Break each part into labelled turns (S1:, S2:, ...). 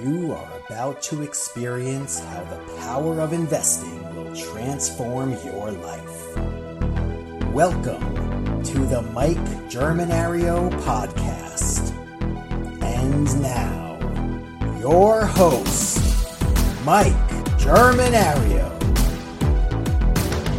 S1: You are about to experience how the power of investing will transform your life. Welcome to the Mike Germanario podcast. And now, your host, Mike Germanario.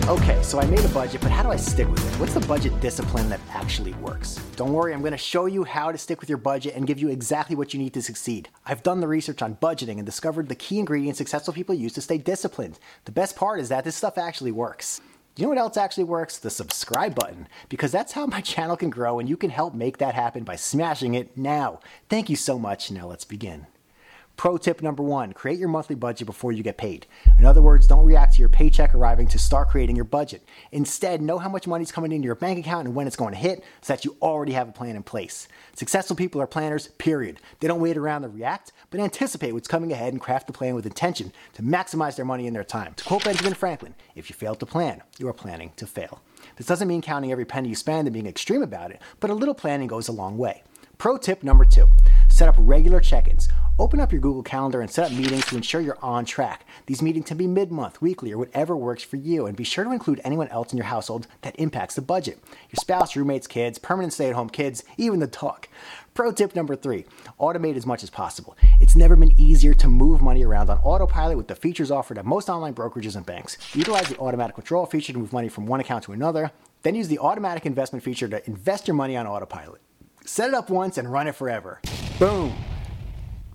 S2: Okay, so I made a budget, but how do I stick with it? What's the budget discipline that actually works? Don't worry, I'm going to show you how to stick with your budget and give you exactly what you need to succeed. I've done the research on budgeting and discovered the key ingredients successful people use to stay disciplined. The best part is that this stuff actually works. You know what else actually works? The subscribe button. Because that's how my channel can grow and you can help make that happen by smashing it now. Thank you so much. Now let's begin. Pro tip number one create your monthly budget before you get paid. In other words, don't react to your paycheck arriving to start creating your budget. Instead, know how much money is coming into your bank account and when it's going to hit so that you already have a plan in place. Successful people are planners, period. They don't wait around to react, but anticipate what's coming ahead and craft the plan with intention to maximize their money and their time. To quote Benjamin Franklin, if you fail to plan, you are planning to fail. This doesn't mean counting every penny you spend and being extreme about it, but a little planning goes a long way. Pro tip number two set up regular check ins. Open up your Google Calendar and set up meetings to ensure you're on track. These meetings can be mid month, weekly, or whatever works for you. And be sure to include anyone else in your household that impacts the budget your spouse, roommates, kids, permanent stay at home kids, even the dog. Pro tip number three automate as much as possible. It's never been easier to move money around on autopilot with the features offered at most online brokerages and banks. Utilize the automatic withdrawal feature to move money from one account to another. Then use the automatic investment feature to invest your money on autopilot. Set it up once and run it forever. Boom!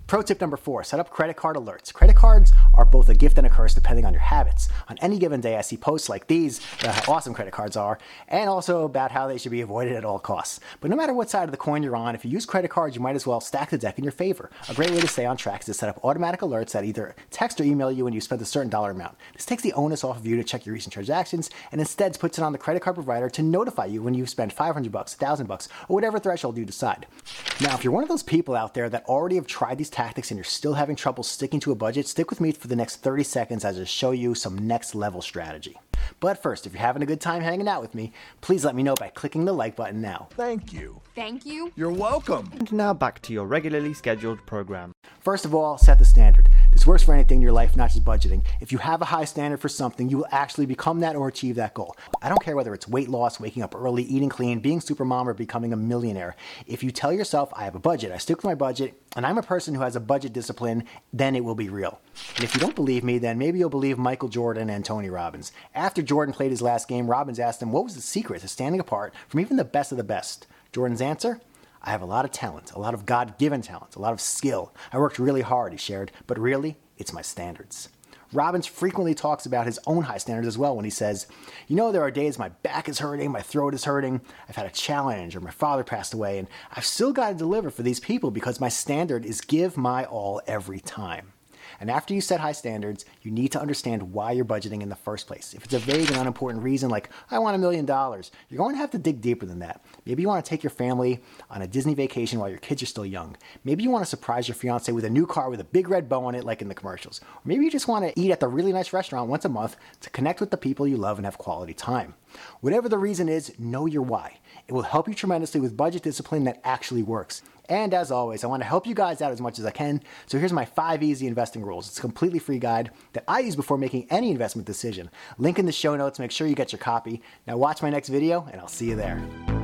S2: Pro tip number four set up credit card alerts. Credit cards are both a gift and a curse depending on your habits. On any given day, I see posts like these about how awesome credit cards are and also about how they should be avoided at all costs. But no matter what side of the coin you're on, if you use credit cards, you might as well stack the deck in your favor. A great way to stay on track is to set up automatic alerts that either text or email you when you spend a certain dollar amount. This takes the onus off of you to check your recent transactions and instead puts it on the credit card provider to notify you when you spend 500 bucks, 1000 bucks, or whatever threshold you decide. Now, if you're one of those people out there that already have tried these tactics and you're still having trouble sticking to a budget, stick with me for the next 30 seconds as I show you some next level strategy. But first, if you're having a good time hanging out with me, please let me know by clicking the like button now.
S3: Thank you.
S4: Thank you.
S3: You're welcome.
S5: And now back to your regularly scheduled program.
S2: First of all, set the standard. This works for anything in your life, not just budgeting. If you have a high standard for something, you will actually become that or achieve that goal. I don't care whether it's weight loss, waking up early, eating clean, being super mom, or becoming a millionaire. If you tell yourself, I have a budget, I stick with my budget, and I'm a person who has a budget discipline, then it will be real. And if you don't believe me, then maybe you'll believe Michael Jordan and Tony Robbins. After Jordan played his last game, Robbins asked him what was the secret to standing apart from even the best of the best. Jordan's answer? I have a lot of talent, a lot of God given talent, a lot of skill. I worked really hard, he shared, but really, it's my standards. Robbins frequently talks about his own high standards as well when he says, You know, there are days my back is hurting, my throat is hurting, I've had a challenge, or my father passed away, and I've still got to deliver for these people because my standard is give my all every time. And after you set high standards, you need to understand why you're budgeting in the first place. If it's a vague and unimportant reason like, I want a million dollars, you're going to have to dig deeper than that. Maybe you want to take your family on a Disney vacation while your kids are still young. Maybe you want to surprise your fiance with a new car with a big red bow on it, like in the commercials. Or maybe you just want to eat at the really nice restaurant once a month to connect with the people you love and have quality time. Whatever the reason is, know your why. It will help you tremendously with budget discipline that actually works. And as always, I want to help you guys out as much as I can. So here's my five easy investing rules. It's a completely free guide that I use before making any investment decision. Link in the show notes. Make sure you get your copy. Now watch my next video, and I'll see you there.